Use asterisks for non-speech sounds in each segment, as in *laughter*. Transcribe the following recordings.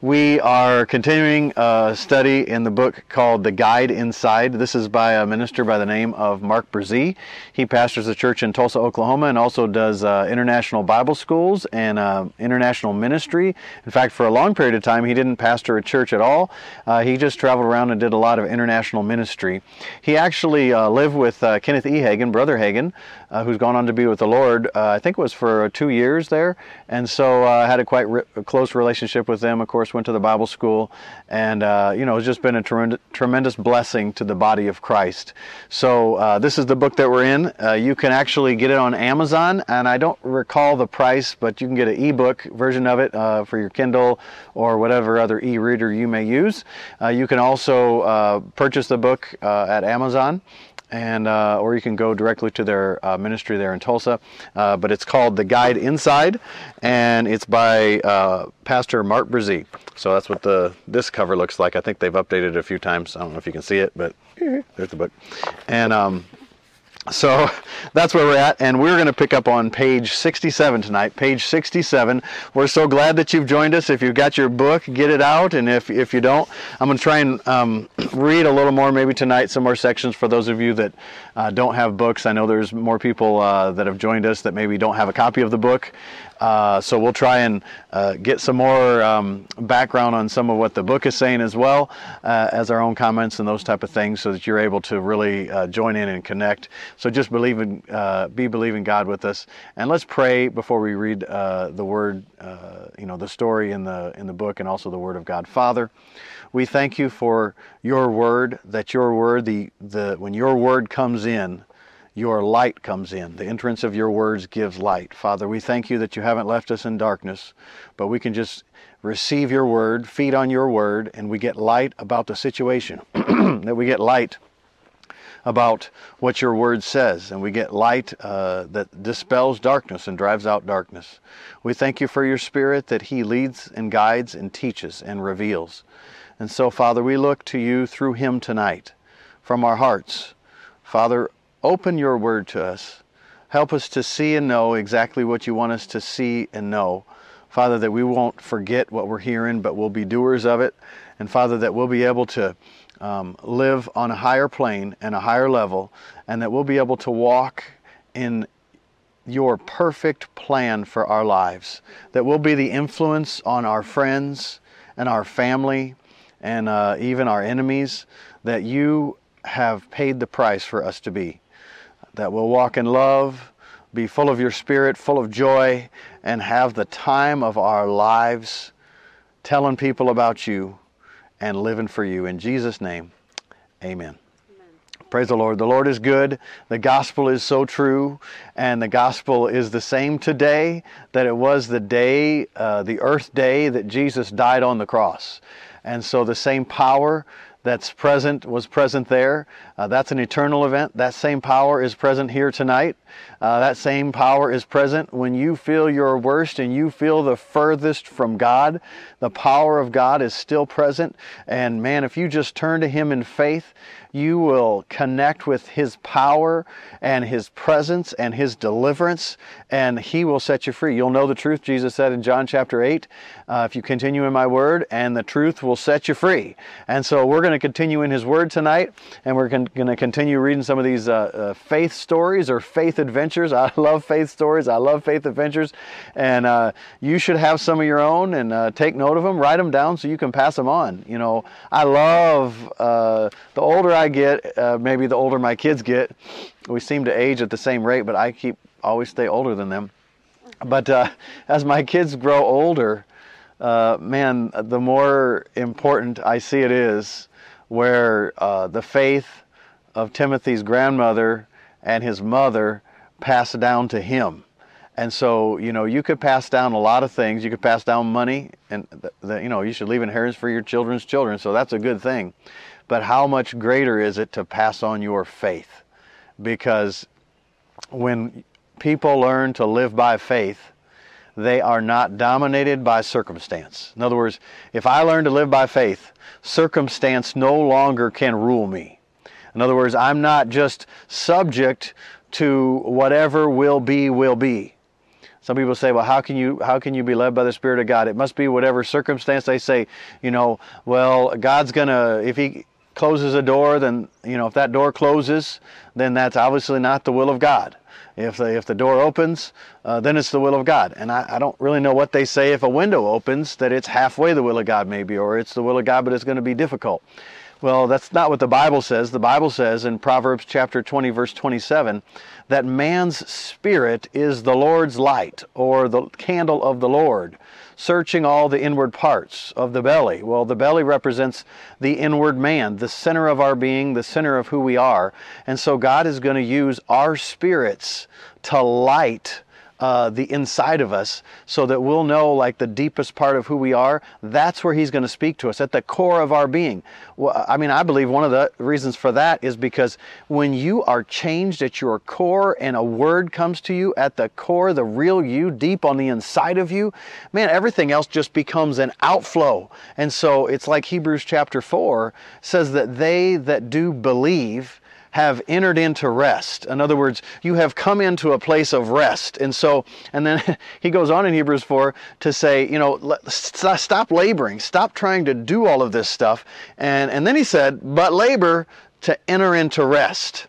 We are continuing a study in the book called The Guide Inside. This is by a minister by the name of Mark Brazee. He pastors a church in Tulsa, Oklahoma, and also does uh, international Bible schools and uh, international ministry. In fact, for a long period of time, he didn't pastor a church at all. Uh, he just traveled around and did a lot of international ministry. He actually uh, lived with uh, Kenneth E. Hagin, Brother Hagin, uh, who's gone on to be with the Lord. I think it was for two years there, and so had a quite re- close relationship with them. Of course course, went to the Bible school, and uh, you know, it's just been a tremendous, tremendous blessing to the body of Christ. So uh, this is the book that we're in. Uh, you can actually get it on Amazon, and I don't recall the price, but you can get an ebook version of it uh, for your Kindle or whatever other e-reader you may use. Uh, you can also uh, purchase the book at Amazon and uh, or you can go directly to their uh, ministry there in Tulsa. Uh, but it's called The Guide Inside, and it's by uh, Pastor Mark Brazee. So that's what the this cover looks like. I think they've updated it a few times. I don't know if you can see it, but there's the book. And um, so *laughs* that's where we're at, and we're going to pick up on page 67 tonight. Page 67. We're so glad that you've joined us. If you've got your book, get it out, and if, if you don't, I'm going to try and um, *clears throat* read a little more maybe tonight, some more sections for those of you that uh, don't have books. I know there's more people uh, that have joined us that maybe don't have a copy of the book. Uh, so we'll try and uh, get some more um, background on some of what the book is saying as well uh, as our own comments and those type of things, so that you're able to really uh, join in and connect. So just believe in, uh, be believing God with us, and let's pray before we read the word, you know, the story in the in the book, and also the Word of God. Father, we thank you for your word. That your word, the the when your word comes in your light comes in. The entrance of your words gives light. Father, we thank you that you haven't left us in darkness, but we can just receive your word, feed on your word, and we get light about the situation. *clears throat* that we get light about what your word says, and we get light uh, that dispels darkness and drives out darkness. We thank you for your spirit that he leads and guides and teaches and reveals. And so, Father, we look to you through him tonight from our hearts. Father, Open your word to us. Help us to see and know exactly what you want us to see and know. Father, that we won't forget what we're hearing, but we'll be doers of it. And Father, that we'll be able to um, live on a higher plane and a higher level, and that we'll be able to walk in your perfect plan for our lives. That we'll be the influence on our friends and our family and uh, even our enemies that you have paid the price for us to be that will walk in love, be full of your spirit, full of joy, and have the time of our lives telling people about you and living for you. In Jesus' name, amen. Praise the Lord. The Lord is good. The gospel is so true. And the gospel is the same today that it was the day, uh, the earth day that Jesus died on the cross. And so the same power that's present was present there. Uh, that's an eternal event. That same power is present here tonight. Uh, that same power is present when you feel your worst and you feel the furthest from God. The power of God is still present. And man, if you just turn to Him in faith, you will connect with His power and His presence and His deliverance, and He will set you free. You'll know the truth, Jesus said in John chapter 8, uh, if you continue in my word, and the truth will set you free. And so we're going to continue in His word tonight, and we're going to continue reading some of these uh, uh, faith stories or faith adventures. *laughs* I love faith stories, I love faith adventures, and uh, you should have some of your own and uh, take note of them, write them down so you can pass them on. You know, I love uh, the older I get, uh, maybe the older my kids get, we seem to age at the same rate, but I keep always stay older than them. But as my kids grow older, man, the more important I see it is where uh, the faith of Timothy's grandmother and his mother passed down to him. And so, you know, you could pass down a lot of things. You could pass down money, and the, the, you know, you should leave inheritance for your children's children. So that's a good thing. But how much greater is it to pass on your faith? Because when people learn to live by faith, they are not dominated by circumstance. In other words, if I learn to live by faith, circumstance no longer can rule me. In other words, I'm not just subject to whatever will be, will be. Some people say, well, how can you how can you be led by the Spirit of God? It must be whatever circumstance they say. You know, well, God's gonna if He closes a door, then you know if that door closes, then that's obviously not the will of God. If the, if the door opens, uh, then it's the will of God. And I, I don't really know what they say if a window opens, that it's halfway the will of God, maybe, or it's the will of God, but it's going to be difficult. Well, that's not what the Bible says. The Bible says in Proverbs chapter 20, verse 27, that man's spirit is the Lord's light, or the candle of the Lord searching all the inward parts of the belly. Well, the belly represents the inward man, the center of our being, the center of who we are. And so God is going to use our spirits to light uh, the inside of us so that we'll know like the deepest part of who we are. That's where he's going to speak to us at the core of our being. Well, i mean i believe one of the reasons for that is because when you are changed at your core and a word comes to you at the core the real you deep on the inside of you man everything else just becomes an outflow. And so it's like hebrews chapter 4 says that they that do believe have entered into rest. In other words, you have come into a place of rest. And so, and then *laughs* he goes on in Hebrews 4 to say, you know, stop laboring, stop trying to do all of this stuff. And, and then he said, but labor to enter into rest.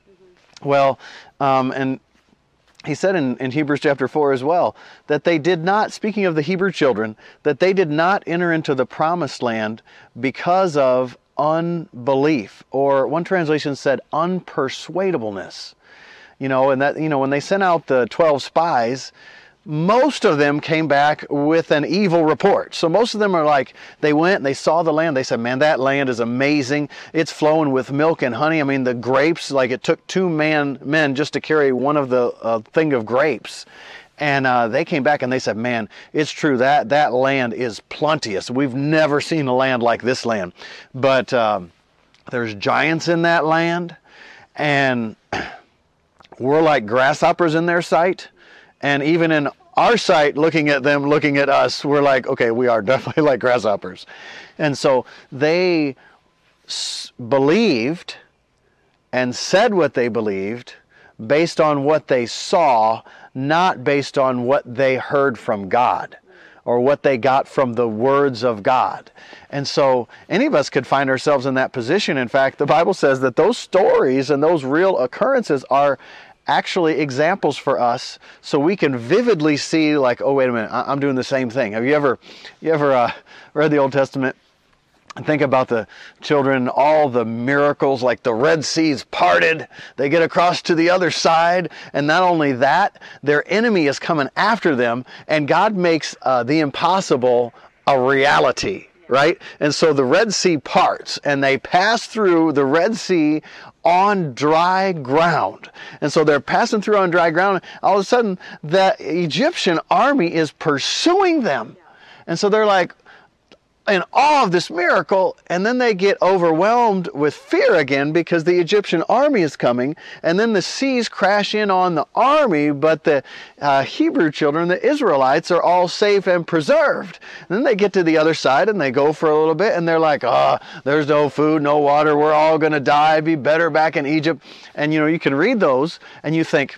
Well, um, and he said in, in Hebrews chapter 4 as well that they did not, speaking of the Hebrew children, that they did not enter into the promised land because of unbelief, or one translation said unpersuadableness. You know, and that, you know, when they sent out the 12 spies, most of them came back with an evil report. So most of them are like, they went and they saw the land. They said, man, that land is amazing. It's flowing with milk and honey. I mean, the grapes, like it took two man, men just to carry one of the uh, thing of grapes. And uh, they came back and they said, "Man, it's true that that land is plenteous. We've never seen a land like this land, but um, there's giants in that land, and *clears throat* we're like grasshoppers in their sight, and even in our sight, looking at them, looking at us, we're like, okay, we are *laughs* definitely like grasshoppers, and so they s- believed and said what they believed based on what they saw not based on what they heard from God or what they got from the words of God. And so any of us could find ourselves in that position. In fact, the Bible says that those stories and those real occurrences are actually examples for us so we can vividly see like oh wait a minute i'm doing the same thing have you ever you ever uh, read the old testament think about the children, all the miracles, like the Red Sea's parted, they get across to the other side, and not only that, their enemy is coming after them, and God makes uh, the impossible a reality, right? And so the Red Sea parts, and they pass through the Red Sea on dry ground. And so they're passing through on dry ground. All of a sudden, the Egyptian army is pursuing them. And so they're like, in awe of this miracle, and then they get overwhelmed with fear again because the Egyptian army is coming, and then the seas crash in on the army, but the uh, Hebrew children, the Israelites, are all safe and preserved. And then they get to the other side and they go for a little bit, and they're like, oh, there's no food, no water, we're all to die, be better back in Egypt. And you know, you can read those and you think,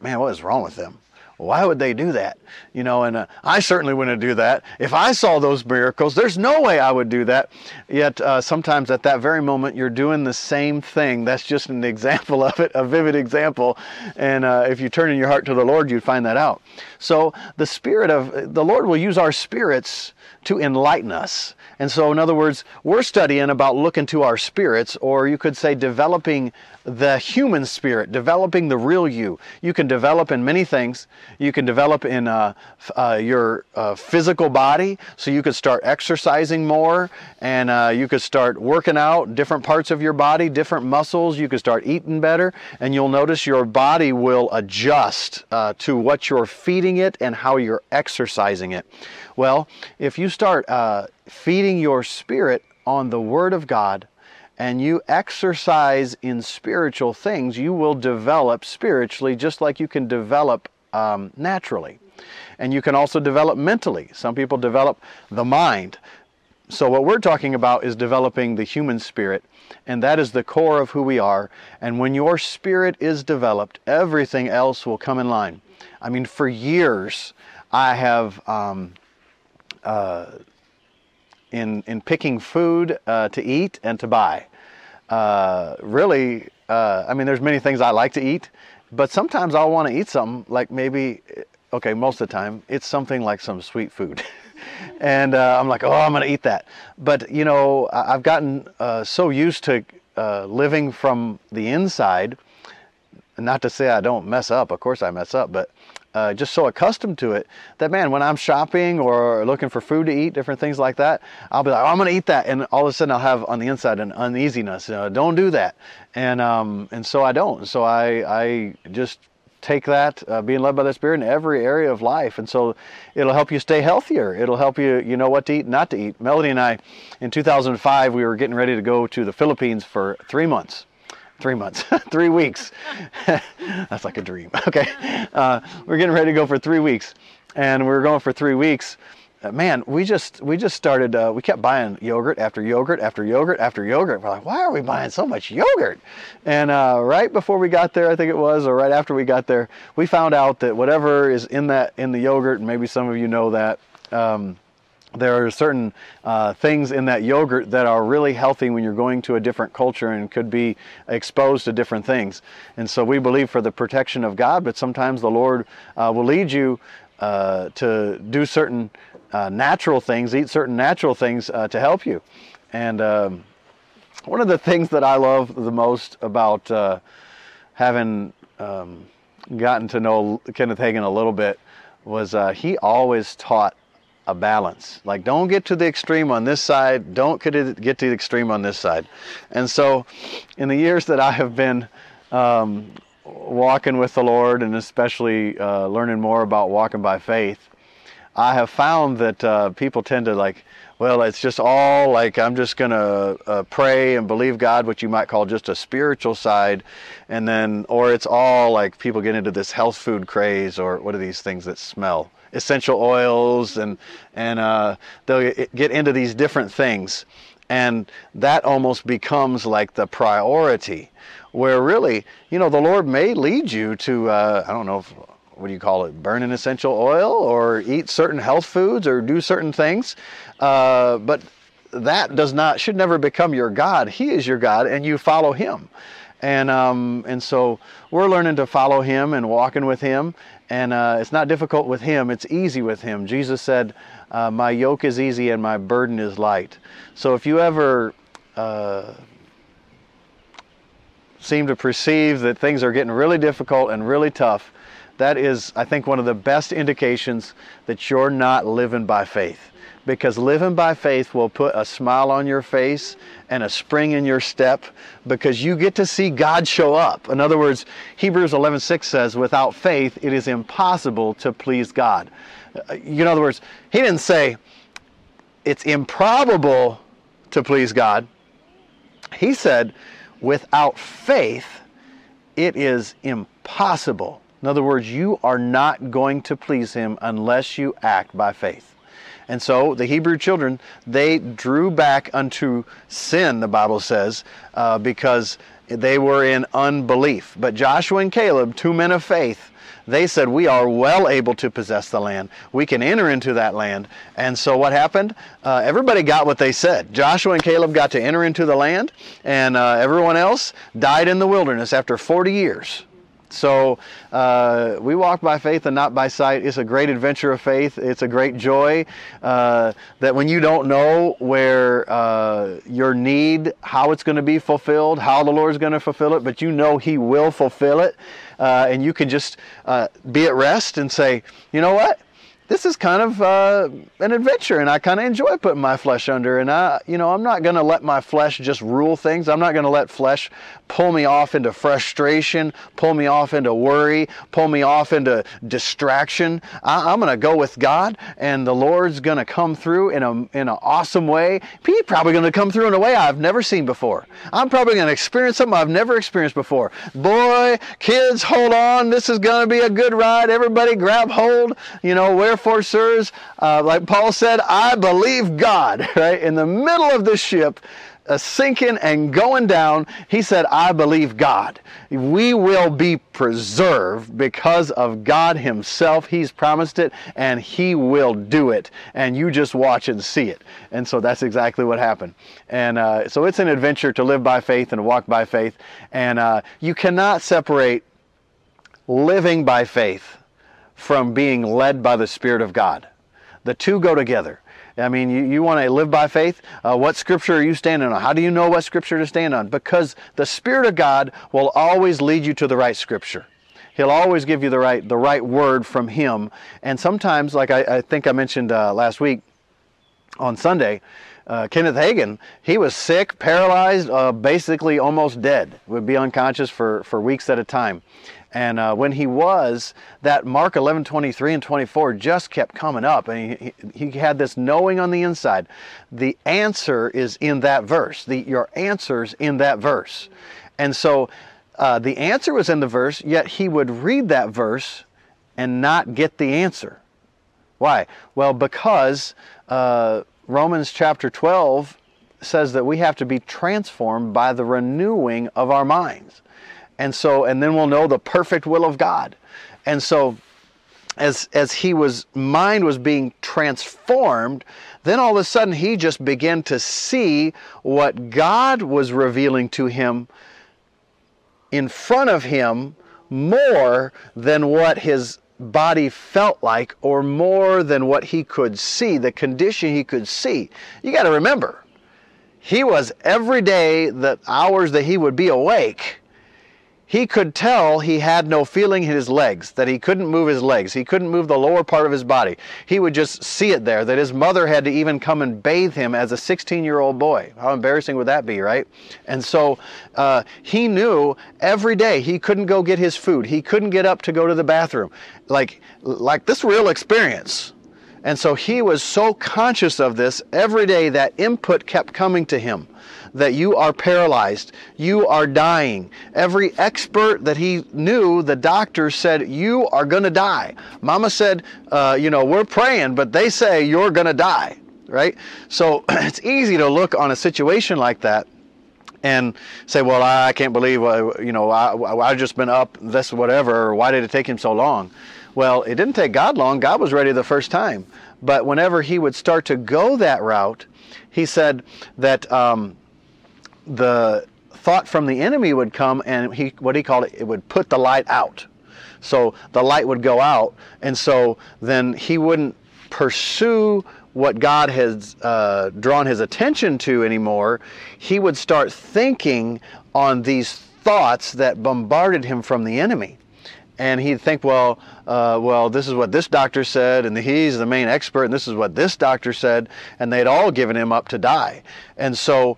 man, what is wrong with them? why would they do that? You know, and uh, I certainly wouldn't do that. If I saw those miracles, there's no way I would do that. Yet uh, sometimes at that very moment, you're doing the same thing. That's just an example of it, a vivid example. And uh, if you turn in your heart to the Lord, you'd find that out. So the Spirit of the Lord will use our spirits to enlighten us. And so, in other words, we're studying about looking to our spirits, or you could say developing the human spirit, developing the real you. You can develop in many things. You can develop in uh, uh, your uh, physical body, so you could start exercising more, and uh, you could start working out different parts of your body, different muscles. You could start eating better, and you'll notice your body will adjust uh, to what you're feeding it and how you're exercising it. Well, if you start uh, feeding your spirit on the Word of God, and you exercise in spiritual things, you will develop spiritually just like you can develop um, naturally. And you can also develop mentally. Some people develop the mind. So, what we're talking about is developing the human spirit, and that is the core of who we are. And when your spirit is developed, everything else will come in line. I mean, for years, I have um, uh, in in picking food uh, to eat and to buy. Uh, really, uh, I mean, there's many things I like to eat, but sometimes I'll want to eat something like maybe, okay, most of the time it's something like some sweet food. *laughs* and uh, I'm like, oh, I'm going to eat that. But you know, I've gotten uh, so used to uh, living from the inside. Not to say I don't mess up. Of course I mess up, but uh, just so accustomed to it that man, when I'm shopping or looking for food to eat, different things like that, I'll be like, oh, I'm going to eat that, and all of a sudden I'll have on the inside an uneasiness. Don't do that, and um, and so I don't. So I I just take that uh, being led by the spirit in every area of life and so it'll help you stay healthier it'll help you you know what to eat not to eat melody and i in 2005 we were getting ready to go to the philippines for three months three months, *laughs* three weeks. *laughs* That's like a dream. *laughs* Okay. Uh, we're getting ready to go for three weeks. And we were going for three weeks. Uh, man, we just we just started. Uh, we kept buying yogurt after yogurt after yogurt after yogurt. We're like, why are we buying so much yogurt? And uh, right before we got there, I think it was, or right after we got there, we found out that whatever is in that in the yogurt, and maybe some of you know that. Um, there are certain uh, things in that yogurt that are really healthy when you're going to a different culture and could be exposed to different things. And so we believe for the protection of God, but sometimes the Lord uh, will lead you uh, to do certain uh, natural things, eat certain natural things uh, to help you. And um, one of the things that I love the most about uh, having um, gotten to know Kenneth Hagin a little bit was he always taught a balance. Like, don't get to the extreme on this side, don't get to, get to the extreme on this side. And so, in the years that I have been um, walking with the Lord, and especially uh, learning more about walking by faith, I have found that uh, people tend to like, well, it's just all like I'm just going to uh, pray and believe God, what you might call just a spiritual side. And then, or it's all like people get into this health food craze, or what are these things that smell? essential oils and and uh, they'll get into these different things and that almost becomes like the priority where really you know the lord may lead you to uh, i don't know if, what do you call it burn an essential oil or eat certain health foods or do certain things. Uh, but that does not should never become your god. He is your god and you follow him. And um, and so we're learning to follow him and walking with him. And uh, it's not difficult with him it's easy with him. Jesus said uh, my yoke is easy and my burden is light. So if you ever uh, seem to perceive that things are getting really difficult and really tough that is i think one of the best indications that you're not living by faith because living by faith will put a smile on your face and a spring in your step because you get to see God show up. In other words, Hebrews 11:6 says, "Without faith it is impossible to please God." In other words, he didn't say it's improbable to please God. He said, "Without faith it is impossible." In other words, you are not going to please him unless you act by faith. And so the Hebrew children, they drew back unto sin, the Bible says, uh, because they were in unbelief. But Joshua and Caleb, two men of faith, they said, We are well able to possess the land. We can enter into that land. And so what happened? Uh, everybody got what they said. Joshua and Caleb got to enter into the land, and uh, everyone else died in the wilderness after 40 years. So uh, we walk by faith and not by sight. It's a great adventure of faith. It's a great joy uh, that when you don't know where uh, your need, how it's going to be fulfilled, how the Lord's going to fulfill it, but you know He will fulfill it, uh, and you can just uh, be at rest and say, you know what? This is kind of uh, an adventure and I kind of enjoy putting my flesh under and I you know I'm not going to let my flesh just rule things. I'm not going to let flesh pull me off into frustration pull me off into worry pull me off into distraction. I, am going to go with God and the Lord's going to come through in a in an awesome way. He's probably going to come through in a way I've never seen before. I'm probably going to experience something I've never experienced before. Boy kids hold on. This is going to be a good ride. Everybody grab hold. You know where therefore, sirs, uh, like Paul said, I believe God, *laughs* right? In the middle of the ship, uh, sinking and going down, he said, I believe God. We will be preserved because of God Himself. He's promised it and He will do it. And you just watch and see it. And so that's exactly what happened. And uh, so it's an adventure to live by faith and walk by faith. And uh, you cannot separate living by faith from being led by the Spirit of God. The two go together. I mean, you, you want to live by faith? Uh, what scripture are you standing on? How do you know what scripture to stand on? Because the Spirit of God will always lead you to the right scripture. He'll always give you the right the right word from Him. And sometimes, like I, I think I mentioned uh, last week on Sunday, uh, Kenneth Hagin, he was sick, paralyzed, uh, basically almost dead. Would be unconscious for, for weeks at a time. And uh, when he was, that Mark 11, 23 and 24 just kept coming up. And he, he, had this knowing on the inside. The answer is in that verse. The, your answer's in that verse. And so uh, the answer was in the verse, yet he would read that verse and not get the answer. Why? Well, because uh, Romans chapter 12 says that we have to be transformed by the renewing of our minds. And so, and then we'll know the perfect will of God. And so, as as he was mind was being transformed, then all of a sudden he just began to see what God was revealing to him in front of him more than what his body felt like or more than what he could see, the condition he could see. You got to remember, he was every day the hours that he would be awake he could tell he had no feeling in his legs, that he couldn't move his legs. He couldn't move the lower part of his body. He would just see it there, that his mother had to even come and bathe him as a 16 year old boy. How embarrassing would that be, right? And so uh, he knew every day he couldn't go get his food. He couldn't get up to go to the bathroom. Like, like this real experience. And so he was so conscious of this every day that input kept coming to him that you are paralyzed, you are dying. Every expert that he knew, the doctor said, You are going to die. Mama said, uh, You know, we're praying, but they say you're going to die, right? So *clears throat* it's easy to look on a situation like that and say, well, I can't believe, uh, you know, I, have just been up this whatever, why did it take him so long? Well, it didn't take God long. God was ready the first time. But whenever he would start to go that route, he said that um, the thought from the enemy would come and he what he called it it would put the light out. So the light would go out and so then he wouldn't pursue what god has uh, drawn his attention to anymore. He would start thinking on these thoughts that bombarded him from the enemy. And he'd think, well, uh, well, this is what this doctor said, and he's the main expert, and this is what this doctor said, and they'd all given him up to die. And so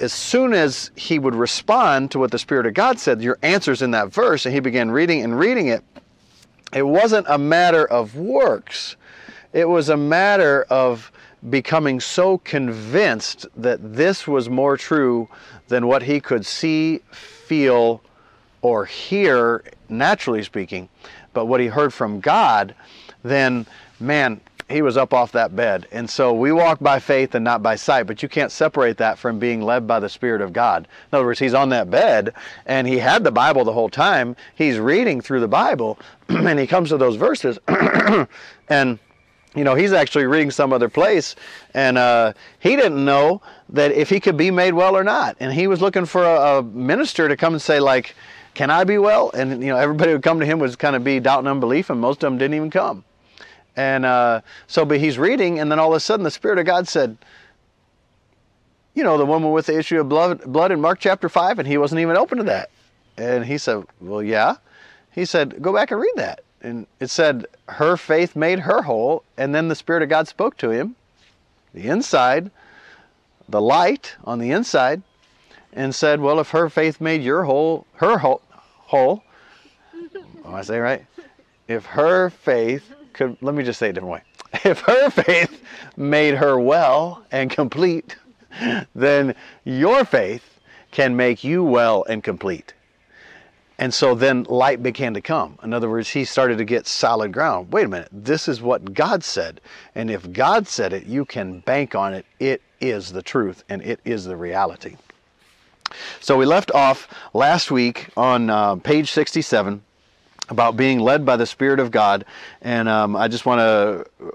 as soon as he would respond to what the Spirit of God said, your answer's in that verse, and he began reading and reading it, it wasn't a matter of works. It was a matter of becoming so convinced that this was more true than what he could see, feel, or hear, naturally speaking. But what he heard from God, then, man, he was up off that bed. And so we walk by faith and not by sight, but you can't separate that from being led by the Spirit of God. In other words, he's on that bed and he had the Bible the whole time. He's reading through the Bible *clears throat* and he comes to those verses *clears throat* and you know, he's actually reading some other place, and uh, he didn't know that if he could be made well or not. And he was looking for a, a minister to come and say, like, "Can I be well?" And you know, everybody would come to him would kind of be doubt and unbelief, and most of them didn't even come. And uh, so, but he's reading, and then all of a sudden, the Spirit of God said, You know, the woman with the issue of blood, blood in Mark chapter 5, and he wasn't even open to that. And he said, Well, yeah. He said, Go back and read that. And it said, Her faith made her whole. And then the Spirit of God spoke to him, the inside, the light on the inside, and said, Well, if her faith made your whole, her whole, whole, am I saying right? If her faith could let me just say it a different way. *laughs* If her faith made her well and complete, then your faith can make you well and complete. And so then light began to come. In other words, he started to get solid ground. Wait a minute, this is what God said. And if God said it, you can bank on it. It is the truth and it is the reality. So we left off last week on uh, page 67 about being led by the Spirit of God, and um, I just want to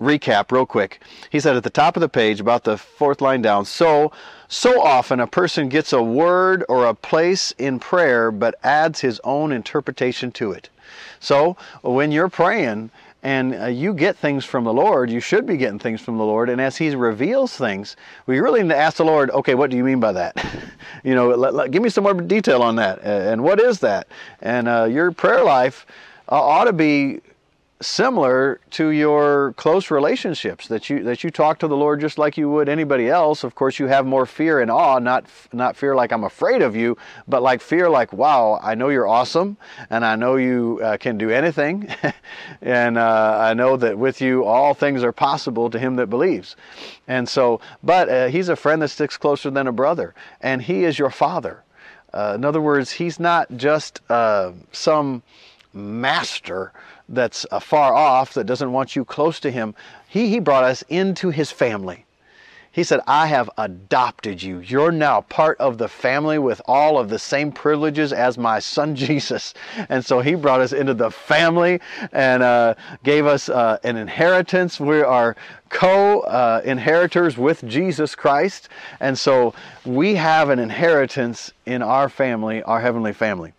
recap real quick. He said at the top of the page, about the fourth line down, so so often a person gets a word or a place in prayer but adds his own interpretation to it. So when you're praying and uh, you get things from the Lord, you should be getting things from the Lord. And as He reveals things, we really need to ask the Lord, okay, what do you mean by that? *laughs* you know, let, let, give me some more detail on that. and what is that? And uh, your prayer life uh, ought to be similar to your close relationships that you that you talk to the Lord just like you would anybody else. Of course, you have more fear and awe, not not fear like I'm afraid of you, but like fear like wow, I know you're awesome, and I know you uh, can do anything, *laughs* and uh, I know that with you all things are possible to him that believes. And so, but uh, he's a friend that sticks closer than a brother, and he is your father. Uh, in other words, he's not just uh, some master that's far off, that doesn't want you close to him. He, he brought us into his family. He said, I have adopted you. You're now part of the family with all of the same privileges as my son *laughs* Jesus. And so he brought us into the family and uh, gave us uh, an inheritance. We are co uh, inheritors with Jesus Christ. And so we have an inheritance in our family, our heavenly family.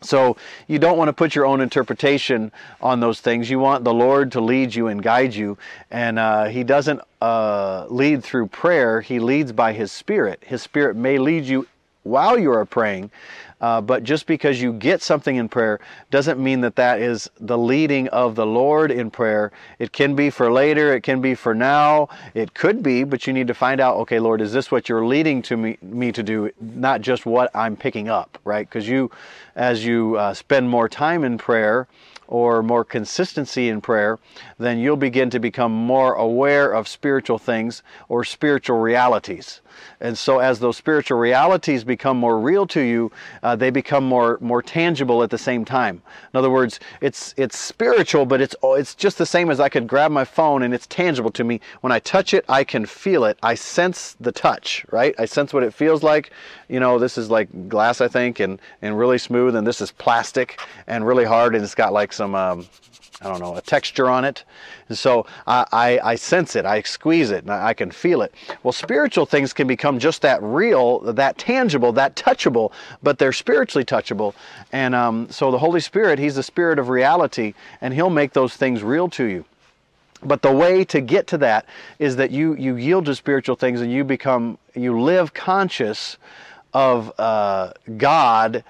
So you don't want to put your own interpretation on those things. You want the Lord to lead you and guide you. And uh, He doesn't uh, lead through prayer, He leads by His Spirit. His Spirit may lead you while you are praying, uh, but just because you get something in prayer doesn't mean that that is the leading of the Lord in prayer. It can be for later, it can be for now, it could be, but you need to find out, okay, Lord, is this what you're leading to me, me to do, not just what I'm picking up, right? Because you, as you uh, spend more time in prayer, or more consistency in prayer, then you'll begin to become more aware of spiritual things or spiritual realities. And so, as those spiritual realities become more real to you, uh, they become more more tangible at the same time. In other words, it's it's spiritual, but it's it's just the same as I could grab my phone and it's tangible to me. When I touch it, I can feel it. I sense the touch, right? I sense what it feels like. You know, this is like glass, I think, and and really smooth, and this is plastic and really hard, and it's got like some. Um, I don't know, a texture on it. And so I, I, I, sense it, I squeeze it, and I, can feel it. Well, spiritual things can become just that real, that tangible, that touchable, but they're spiritually touchable. And um, so the Holy Spirit, He's the Spirit of reality, and He'll make those things real to you. But the way to get to that is that you, you yield to spiritual things and you become, you live conscious of uh, God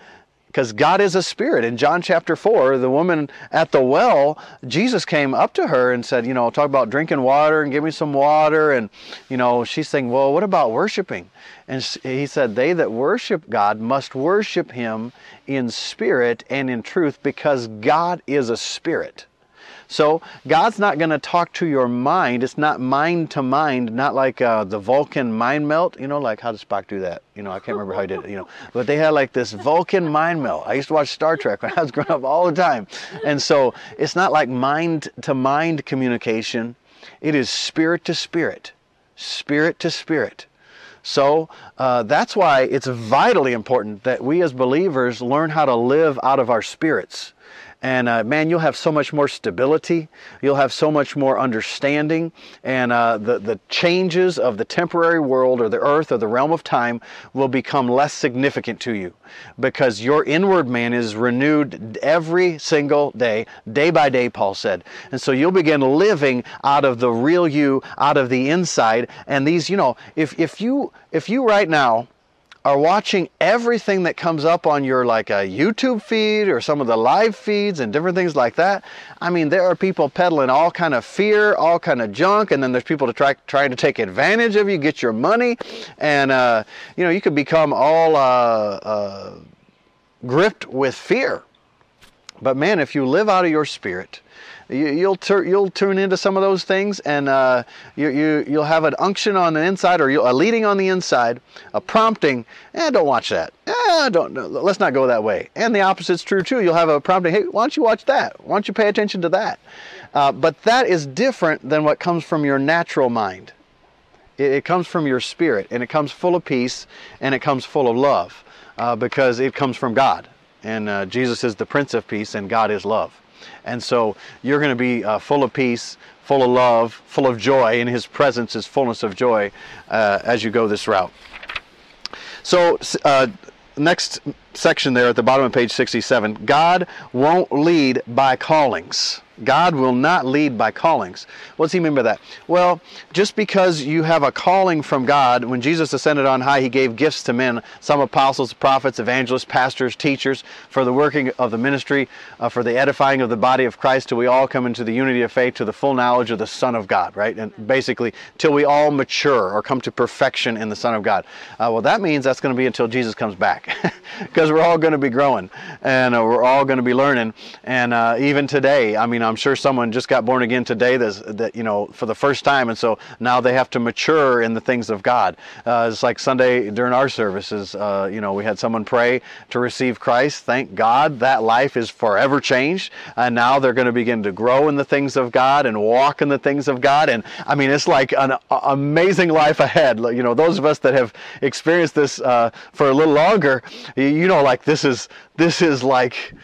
because God is a spirit. In John chapter 4, the woman at the well, Jesus came up to her and said, You know, talk about drinking water and give me some water. And, you know, she's saying, Well, what about worshiping? And he said, They that worship God must worship him in spirit and in truth because God is a spirit. So God's not going to talk to your mind. It's not mind to mind, not like uh, the Vulcan mind meld. You know, like how does Spock do that? You know, I can't remember how he did it. You know, but they had like this Vulcan mind meld. I used to watch Star Trek when I was growing up all the time, and so it's not like mind to mind communication. It is spirit to spirit, spirit to spirit. So uh, that's why it's vitally important that we as believers learn how to live out of our spirits. And uh, man, you'll have so much more stability. You'll have so much more understanding. And uh, the, the changes of the temporary world or the earth or the realm of time will become less significant to you because your inward man is renewed every single day, day by day, Paul said. And so you'll begin living out of the real you, out of the inside. And these, you know, if, if you if you right now are watching everything that comes up on your like a YouTube feed or some of the live feeds and different things like that. I mean, there are people peddling all kind of fear, all kind of junk, and then there's people to try trying to take advantage of you, get your money, and uh, you know you could become all uh, uh, gripped with fear. But man, if you live out of your spirit, you, will tur- you'll tune into some of those things, and uh, you, you you'll have an unction on the inside, or a leading on the inside, a prompting. Eh, don't watch that. Eh, don't. Let's not go that way. And the opposite's true too. You'll have a prompting. Hey, why don't you watch that? Why don't you pay attention to that? Uh, but that is different than what comes from your natural mind. It, it comes from your spirit, and it comes full of peace, and it comes full of love, uh, because it comes from God. And uh, Jesus is the Prince of Peace, and God is love. And so you're going to be uh, full of peace, full of love, full of joy. In His presence is fullness of joy uh, as you go this route. So, uh, next section there at the bottom of page 67 God won't lead by callings. God will not lead by callings. What does he mean by that? Well, just because you have a calling from God, when Jesus ascended on high, he gave gifts to men some apostles, prophets, evangelists, pastors, teachers for the working of the ministry, uh, for the edifying of the body of Christ, till we all come into the unity of faith, to the full knowledge of the Son of God, right? And basically, till we all mature or come to perfection in the Son of God. Uh, well, that means that's going to be until Jesus comes back, *laughs* because we're all going to be growing and uh, we're all going to be learning. And uh, even today, I mean, I'm sure someone just got born again today that's, that, you know, for the first time. And so now they have to mature in the things of God. Uh, it's like Sunday during our services, uh, you know, we had someone pray to receive Christ. Thank God that life is forever changed. And now they're going to begin to grow in the things of God and walk in the things of God. And I mean, it's like an amazing life ahead. You know, those of us that have experienced this uh, for a little longer, you know, like this is this is like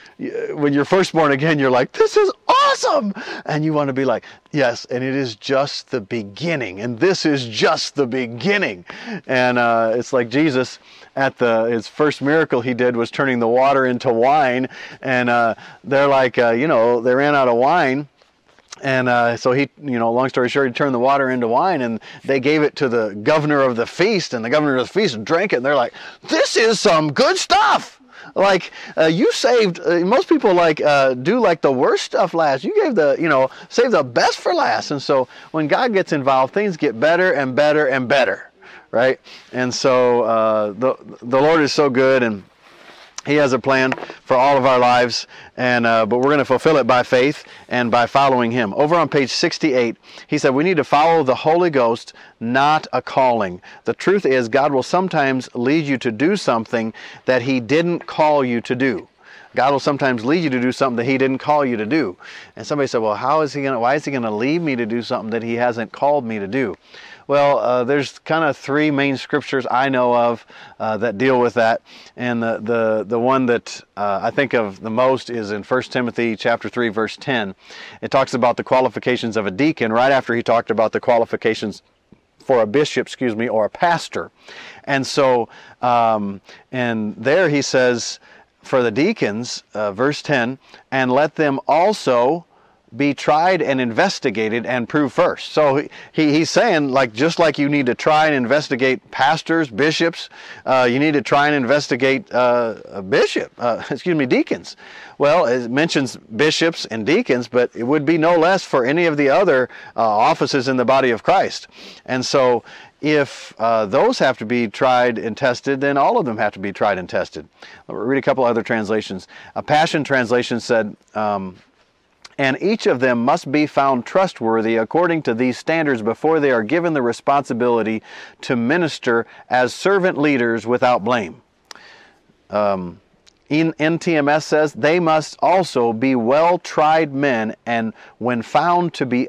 when you're first born again, you're like, this is awesome. And you want to be like, yes, and it is just the beginning. And this is just the beginning. And uh, it's like Jesus at the his first miracle he did was turning the water into wine. And uh, they're like, uh, you know, they ran out of wine. And uh, so he, you know, long story short, he turned the water into wine, and they gave it to the governor of the feast, and the governor of the feast drank it, and they're like, "This is some good stuff." Like uh, you saved uh, most people like uh, do like the worst stuff last. You gave the you know save the best for last. And so when god gets involved things get better and better and better right? And so uh, the the lord is so good and he has a plan for all of our lives, and uh, but we're going to fulfill it by faith and by following Him. Over on page 68, he said we need to follow the Holy Ghost, not a calling. The truth is, God will sometimes lead you to do something that He didn't call you to do. God will sometimes lead you to do something that He didn't call you to do. And somebody said, "Well, how is He going? Why is He going to lead me to do something that He hasn't called me to do?" Well, uh, there's kind of three main scriptures I know of uh, that deal with that, and the the the one that uh, I think of the most is in 1 Timothy chapter three, verse 10. It talks about the qualifications of a deacon. Right after he talked about the qualifications for a bishop, excuse me, or a pastor, and so um, and there he says for the deacons, uh, verse 10, and let them also be tried and investigated and proved first. So he, he's saying, like, just like you need to try and investigate pastors, bishops, uh, you need to try and investigate uh, a bishop, uh, *laughs* excuse me, deacons. Well, it mentions bishops and deacons, but it would be no less for any of the other uh, offices in the body of Christ. And so if uh, those have to be tried and tested, then all of them have to be tried and tested. I'll read a couple other translations. A Passion translation said, um, and each of them must be found trustworthy according to these standards before they are given the responsibility to minister as servant leaders without blame. Um, NTMS says they must also be well tried men, and when found to be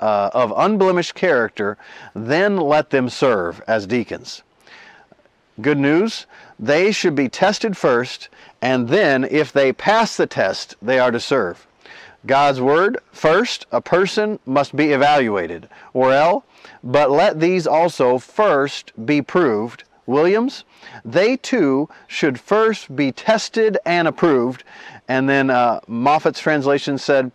uh, of unblemished character, then let them serve as deacons. Good news, they should be tested first, and then if they pass the test, they are to serve. God's word, first, a person must be evaluated. Or L, but let these also first be proved. Williams, they too should first be tested and approved. And then uh, Moffatt's translation said,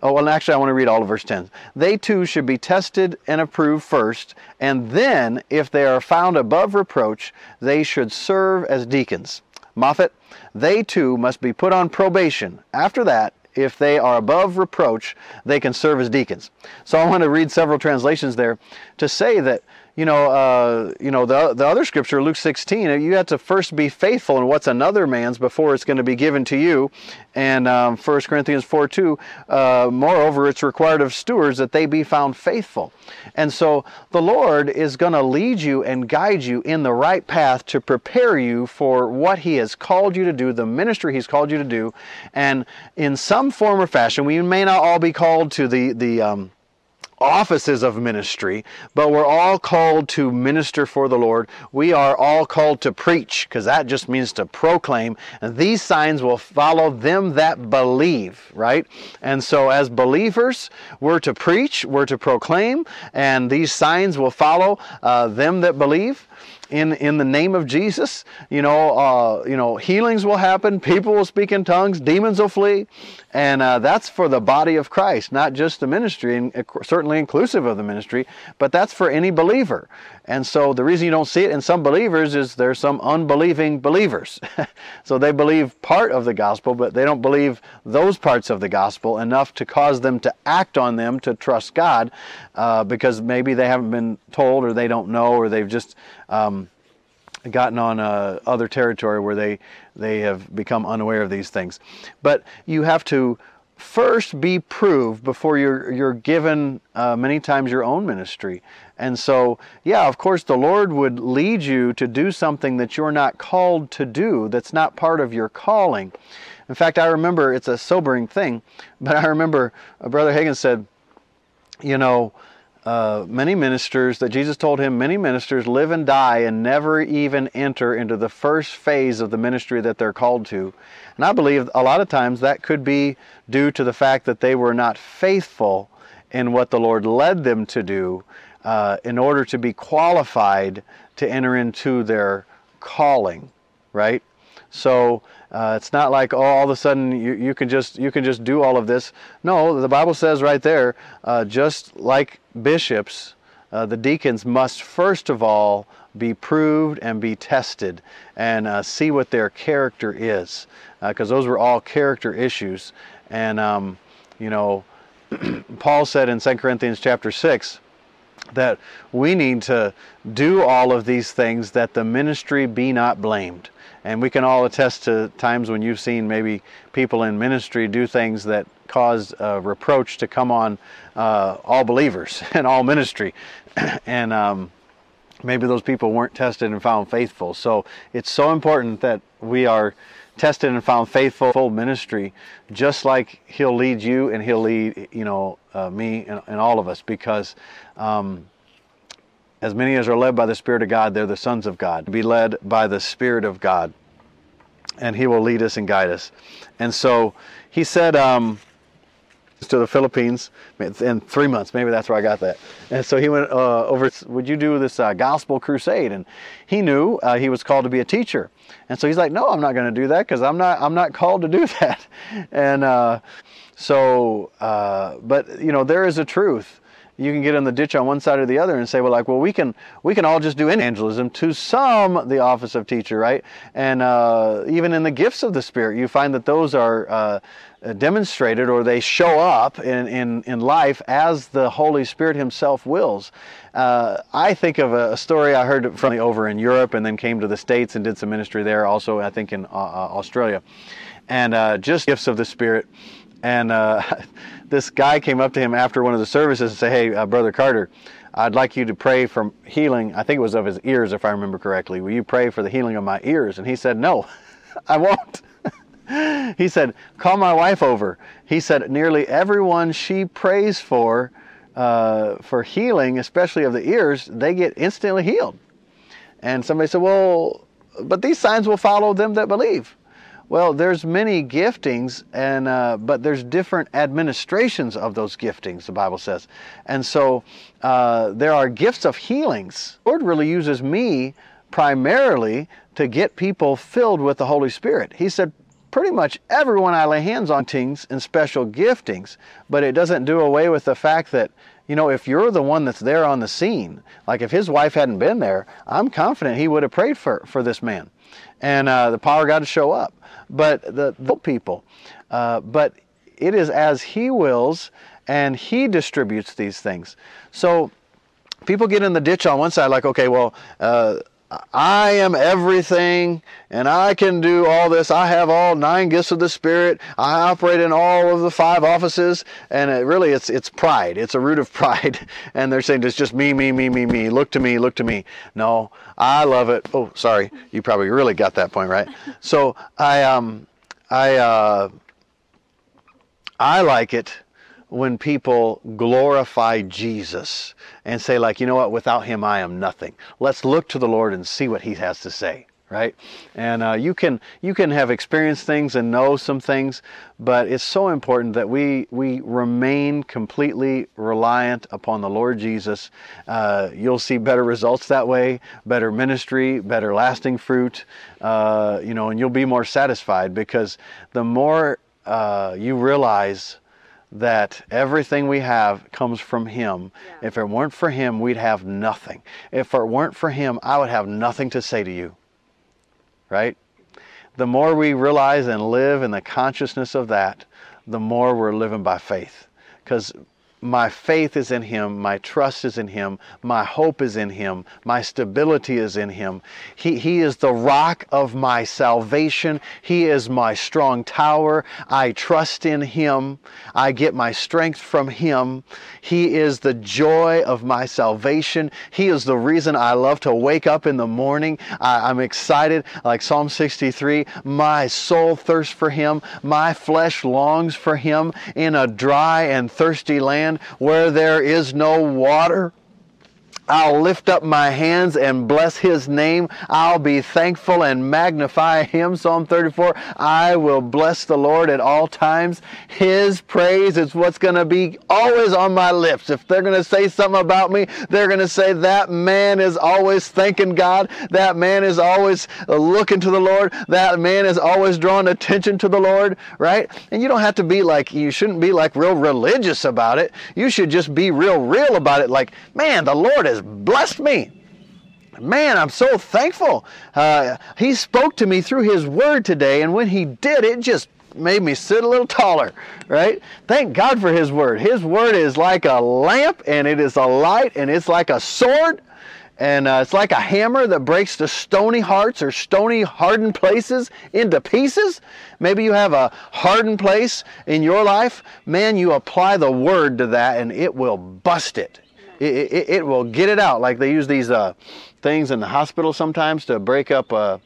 Oh, well, actually, I want to read all of verse 10. They too should be tested and approved first, and then, if they are found above reproach, they should serve as deacons. Moffatt, they too must be put on probation. After that, if they are above reproach, they can serve as deacons. So I want to read several translations there to say that you know, uh, you know the, the other scripture, Luke 16, you have to first be faithful in what's another man's before it's going to be given to you. And um, 1 Corinthians 4 2, uh, moreover, it's required of stewards that they be found faithful. And so the Lord is going to lead you and guide you in the right path to prepare you for what He has called you to do, the ministry He's called you to do. And in some form or fashion, we may not all be called to the, the, um, offices of ministry, but we're all called to minister for the Lord. We are all called to preach, because that just means to proclaim. And these signs will follow them that believe, right? And so, as believers, we're to preach, we're to proclaim, and these signs will follow uh, them that believe in in the name of Jesus. You know, uh, you know, healings will happen. People will speak in tongues. Demons will flee, and uh, that's for the body of Christ, not just the ministry, and certainly inclusive of the ministry, but that's for any believer. And so the reason you don't see it in some believers is there's some unbelieving believers. *laughs* so they believe part of the gospel, but they don't believe those parts of the gospel enough to cause them to act on them to trust God, uh, because maybe they haven't been told, or they don't know, or they've just um, gotten on uh, other territory where they they have become unaware of these things. But you have to first be proved before you're you're given uh, many times your own ministry. And so, yeah, of course, the Lord would lead you to do something that you're not called to do. That's not part of your calling. In fact, I remember it's a sobering thing, *laughs* but I remember uh, Brother Hagin said, you know, uh, many ministers that Jesus told him many ministers live and die and never even enter into the first phase of the ministry that they're called to. And I believe a lot of times that could be due to the fact that they were not faithful in what the Lord led them to do uh, in order to be qualified to enter into their calling, right? So uh, it's not like oh, all of a sudden you, you can just you can just do all of this. No, the Bible says right there, uh, just like bishops, uh, the deacons must first of all be proved and be tested and uh, see what their character is, because uh, those were all character issues. And um, you know, *clears throat* Paul said in 2 Corinthians chapter six that we need to do all of these things that the ministry be not blamed. And we can all attest to times when you've seen maybe people in ministry do things that cause uh, reproach to come on uh, all believers *laughs* and all ministry. *clears throat* and um, maybe those people weren't tested and found faithful. So it's so important that we are tested and found faithful full ministry, just like He'll lead you and He'll lead, you know, uh, me and, and, all of us, because um, as many as are led by the Spirit of God, they're the sons of God. Be led by the Spirit of God, and He will lead us and guide us. And so He said um, to the Philippines in three months. Maybe that's where I got that. And so he went uh, over. Would you do this uh, gospel crusade? And he knew uh, he was called to be a teacher. And so he's like, No, I'm not going to do that because I'm not. I'm not called to do *laughs* that. And uh, so, uh, but you know, there is a truth you can get in the ditch on one side or the other and say, well, like, well, we can we can all just do evangelism to some the office of teacher, right? And uh, even in the gifts of the Spirit, you find that those are uh, demonstrated or they show up in, in, in life as the Holy Spirit Himself wills. Uh, I think of a, story I heard from over in Europe and then came to the States and did some ministry there, also, I think, in uh, uh, Australia. And uh, just gifts of the Spirit. And *laughs* this guy came up to him after one of the services and said, Hey, uh, Brother Carter, I'd like you to pray for healing. I think it was of his ears, if I remember correctly. Will you pray for the healing of my ears? And he said, No, *laughs* I won't. *laughs* he said, Call my wife over. He said, Nearly everyone she prays for, uh, for healing, especially of the ears, they get instantly healed. And somebody said, Well, but these signs will follow them that believe. Well, there's many giftings, and uh, but there's different administrations of those giftings. The Bible says, and so uh, there are gifts of healings. The Lord really uses me primarily to get people filled with the Holy Spirit. He said, pretty much everyone I lay hands on things and special giftings, but it doesn't do away with the fact that you know, if you're the one that's there on the scene, like if his wife hadn't been there, I'm confident he would have prayed for, for this man and uh, the power of God to show up but the, the people. Uh, but it is as He wills, and He distributes these things. So people get in the ditch on one side, like, okay, well, uh, I am everything and I can do all this. I have all nine gifts of the Spirit. I operate in all of the five offices. And it really, it's, it's pride. It's a root of *laughs* pride. And they're saying it's just me, me, me, me, me. Look to me, look to me. No, I love it. Oh, sorry. You probably really got that point, right? *laughs* So I, um, I, uh, I like it when people glorify Jesus and say, like, you know what, without him I am nothing. Let's look to the Lord and see what he has to say right? And uh, you can you can have experienced things and know some things, but it's so important that we we remain completely reliant upon the Lord Jesus. Uh, you'll see better results that way, better ministry, better lasting fruit, uh, you know, and you'll be more satisfied because the more uh, you realize that everything we have comes from Him. Yeah. If it weren't for Him, we'd have nothing. If it weren't for Him, I would have nothing to say to you right? The more we realize and live in the consciousness of that, the more we're living by faith. Because my faith is in Him, my trust is in Him, my hope is in Him, my stability is in Him. He, he is the rock of my salvation, He is my strong tower. I trust in Him, I get my strength from Him. He is the joy of my salvation. He is the reason I love to wake up in the morning. I, I'm excited, like Psalm 63 my soul thirsts for Him, my flesh longs for Him in a dry and thirsty land land where there is no water. I'll lift up my hands and bless his name. I'll be thankful and magnify him. Psalm 34. I will bless the Lord at all times. His praise is what's going to be always on my lips. If they're going to say something about me, they're going to say that man is always thanking God. That man is always looking to the Lord. That man is always drawing attention to the Lord, right? And you don't have to be like, you shouldn't be like real religious about it. You should just be real, real about it. Like, man, the Lord is has blessed me. Man, I'm so thankful. Uh, he spoke to me through His Word today, and when He did, it just made me sit a little taller, right? Thank God for His Word. His Word is like a lamp, and it is a light, and it's like a sword, and uh, it's like a hammer that breaks the stony hearts or stony hardened places into pieces. Maybe you have a hardened place in your life. Man, you apply the Word to that, and it will bust it it, it, it will get it out. Like they use these uh, things in the hospital sometimes to break up. Uh,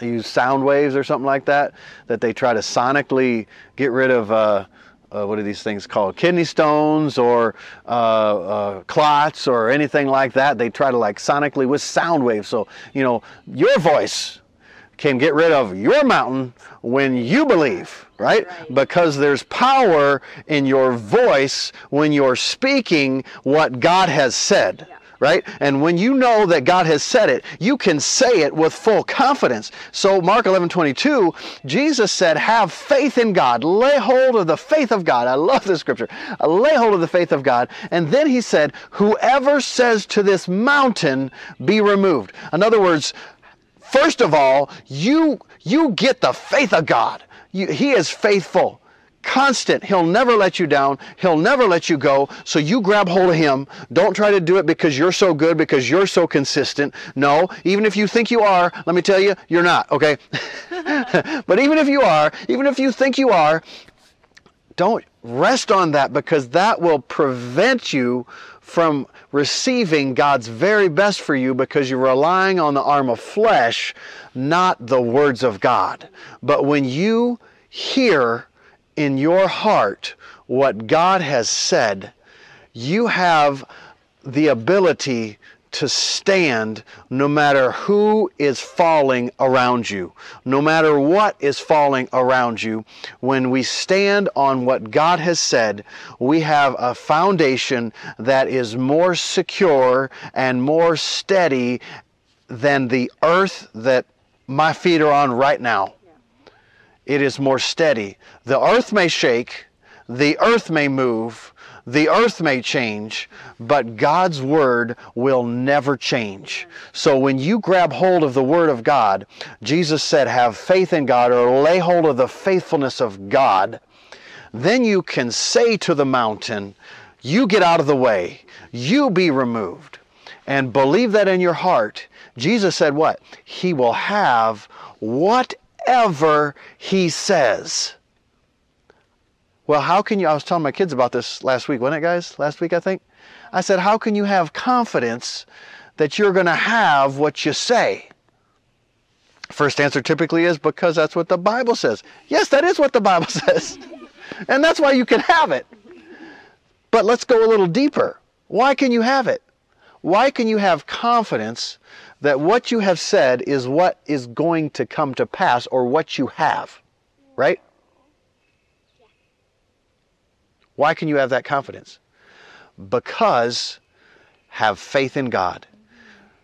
they use sound waves or something like that that they try to sonically get rid of. Uh, uh, what are these things called? Kidney stones or uh, uh, clots or anything like that. They try to like sonically with sound waves. So you know your voice can get rid of your mountain when you believe, right? right? Because there's power in your voice when you're speaking what God has said. Yeah. Right? And when you know that God has said it, you can say it with full confidence. So Mark 11, 22, Jesus said, have faith in God. Lay hold of the faith of God. I love this scripture. Lay hold of the faith of God. And then he said, whoever says to this mountain, be removed. In other words, First of all, you, you get the faith of God. You, he is faithful constant. He'll never let you down. He'll never let you go. So you grab hold of him. Don't try to do it because you're so good, because you're so consistent. No, even if you think you are, let me tell you, you're not, okay? *laughs* but even if you are, even if you think you are, don't rest on that because that will prevent you from receiving God's very best for you because you're relying on the arm of flesh, not the words of God. But when you hear in your heart what God has said, you have the ability to stand no matter who is falling around you, no matter what is falling around you. When we stand on what God has said, we have a foundation that is more secure and more steady than the earth that my feet are on right now. It is more steady. The earth may shake, the earth may move, the earth may change, but God's word will never change. So when you grab hold of the word of God, Jesus said, have faith in God or lay hold of the faithfulness of God, then you can say to the mountain, you get out of the way, you be removed. And believe that in your heart. Jesus said what? He will have whatever he says. Well, how can you? I was telling my kids about this last week, wasn't it, guys? Last week, I think. I said, How can you have confidence that you're going to have what you say? First answer typically is because that's what the Bible says. Yes, that is what the Bible *laughs* says. and that's why you can have it. But let's go a little deeper. Why can you have it? Why can you have confidence that what you have said is what is going to come to pass or what you have? Right? Why can you have that confidence? Because have faith in God.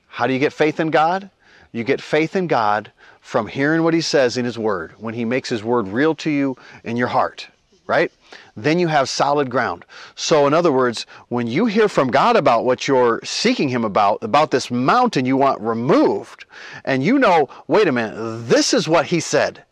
How do you get faith in God? You get faith in God from hearing what He says in His Word, when He makes His Word real to you in your heart, right? Then you have solid ground. So, in other words, when you hear from God about what you're seeking Him about, about this mountain you want removed, and you know, wait a minute, this is what He said.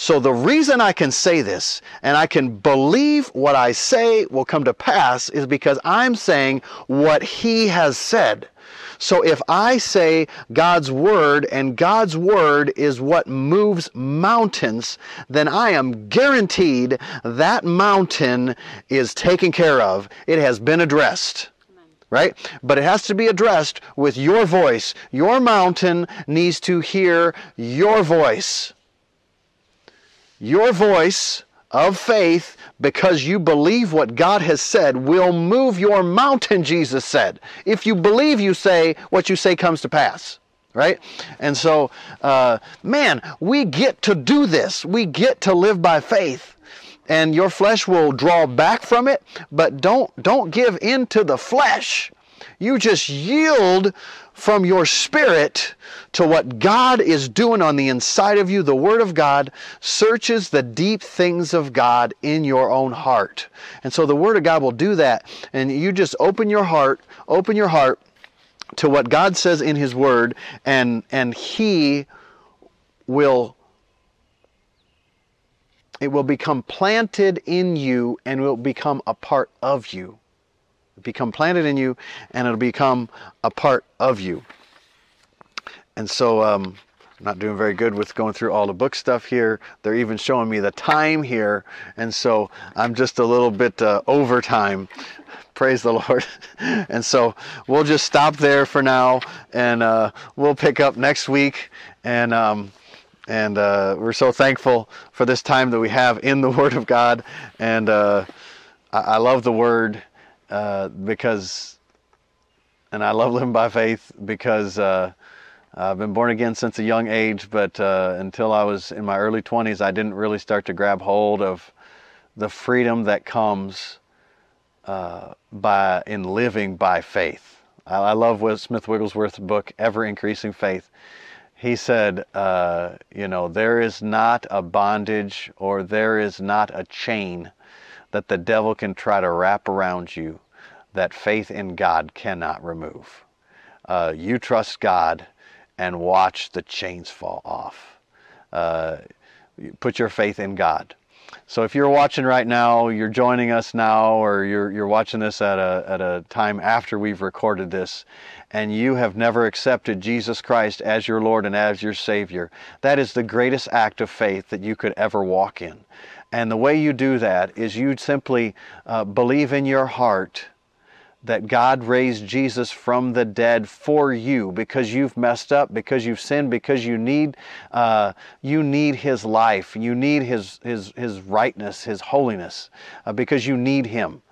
So the reason I can say this and I can believe what I say will come to pass is because I'm saying what he has said. So if I say God's word and God's word is what moves mountains, then I am guaranteed that mountain is taken care of. It has been addressed right? But it has to be addressed with your voice. Your mountain needs to hear your voice your voice of faith because you believe what God has said will move your mountain, Jesus said. If you believe, you say, what you say comes to pass. Right? And so, uh, man, we get to do this. We get to live by faith. And your flesh will draw back from it, but don't, don't give in to the flesh. You just yield from your spirit to what God is doing on the inside of you. The Word of God searches the deep things of God in your own heart. And so the Word of God will do that. And you just open your heart, open your heart to what God says in His Word, and, and He will. It will become planted in you and will become a part of you become planted in you and it'll become a part of you. And so um, I'm not doing very good with going through all the book stuff here. They're even showing me the time here. And so I'm just a little bit uh, over time. *laughs* Praise the Lord. *laughs* and so we'll just stop there for now and uh, we'll pick up next week. And um, and uh, we're so thankful for this time that we have in the *laughs* Word of God. And uh, I, I, love the Word uh, because, and I love living by faith because uh, I've been born again since a young age, but uh, until I was in my early 20s, I didn't really start to grab hold of the freedom that comes uh, by in living by faith. I, I love Smith Wigglesworth's book, Ever Increasing Faith he said, uh, you know, there is not a bondage or there is not a chain that the devil can try to wrap around you that faith in God cannot remove. Uh, you trust God and watch the chains fall off. Uh, put your faith in God. So if you're watching right now, you're joining us now, or you're, you're watching this at a, at a time after we've recorded this, and you have never accepted Jesus Christ as your Lord and as your Savior, that is the greatest act of faith that you could ever walk in. And the way you do that is you simply uh, believe in your heart that God raised Jesus from the dead for you because you've messed up, because you've sinned, because you need uh, you need His life, you need His His His rightness, His holiness, uh, because you need Him.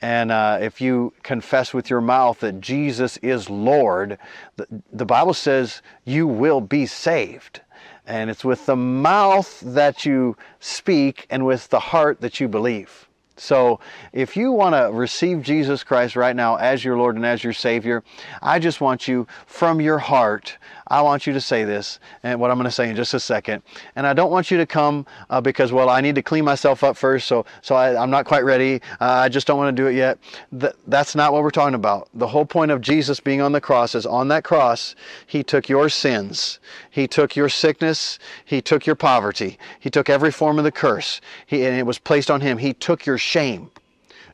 And uh, if you confess with your mouth that Jesus is Lord, the, the Bible says you will be saved. And it's with the mouth that you speak and with the heart that you believe. So, if you want to receive Jesus Christ right now as your Lord and as your Savior, I just want you from your heart I want you to say this, and what I'm going to say in just a second. And I don't want you to come uh, because, well, I need to clean myself up first, so so I, am not quite ready. Uh, I just don't want to do it yet. Th- that's not what we're talking about. The whole point of Jesus being on the cross is on that cross, He took your sins, He took your sickness, He took your poverty, He took every form of the curse, he, and it was placed on Him. He took your shame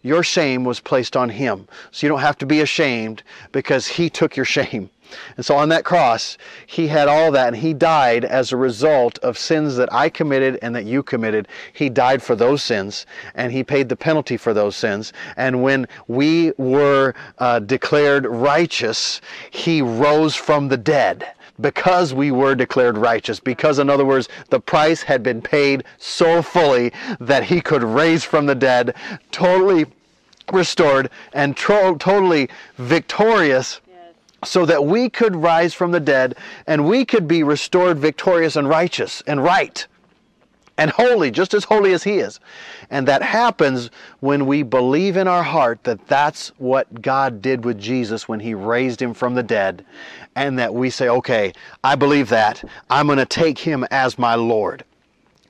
your shame was placed on him. So you don't have to be ashamed because he took your *laughs* shame. And so on that cross, he had all that and he died as a result of sins that I committed and that you committed. He died for those sins and he paid the penalty for those sins. And when we were uh, declared righteous, he rose from the dead because we were declared righteous. Because, in other words, the price had been paid so fully that he could raise from the dead, totally restored and tro- totally victorious so that we could rise from the dead and we could be restored victorious and righteous and right and holy, just as holy as He is. And that happens when we believe in our heart that that's what God did with Jesus when He raised Him from the dead, and that we say, okay, I believe that. I'm going to take Him as my Lord.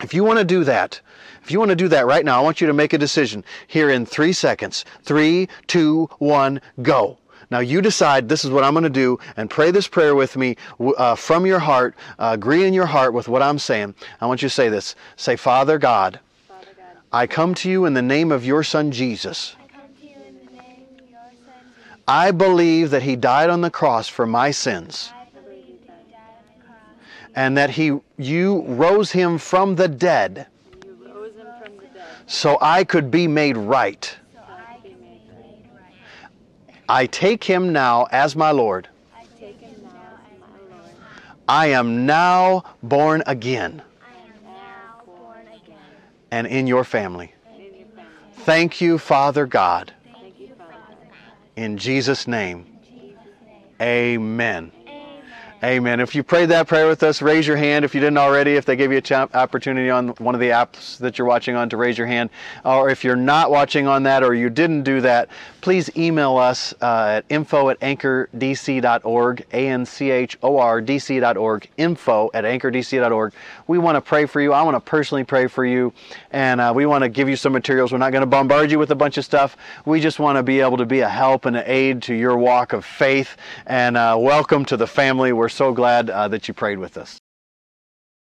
If you want to do that, if you want to do that right now, I want you to make a decision here in three seconds. Three, two, one, go. Now you decide this is what I'm going to do and pray this prayer with me uh, from your heart. Uh, agree in your heart with what I'm saying. I want you to say this. Say, Father God, Father God I come to you in the name of your Son Jesus. I believe that he died on the cross for my sins. And that he you rose him from the dead. So I could be made right. I take him now as my Lord. I am now born again. And in your family. Thank you, Father God. In Jesus' name. Amen. Amen. If you prayed that prayer with us, raise your hand. If you didn't already, if they gave you an opportunity on one of the apps that you're watching on to raise your hand, or if you're not watching on that or you didn't do that, please email us uh, at info at anchordc.org, A-N-C-H-O-R-D-C.org, info at anchordc.org. We want to pray for you. I want to personally pray for you, and uh, we want to give you some materials. We're not going to bombard you with a bunch of stuff. We just want to be able to be a help and an aid to your walk of faith, and uh, welcome to the family. We're so glad uh, that you prayed with us.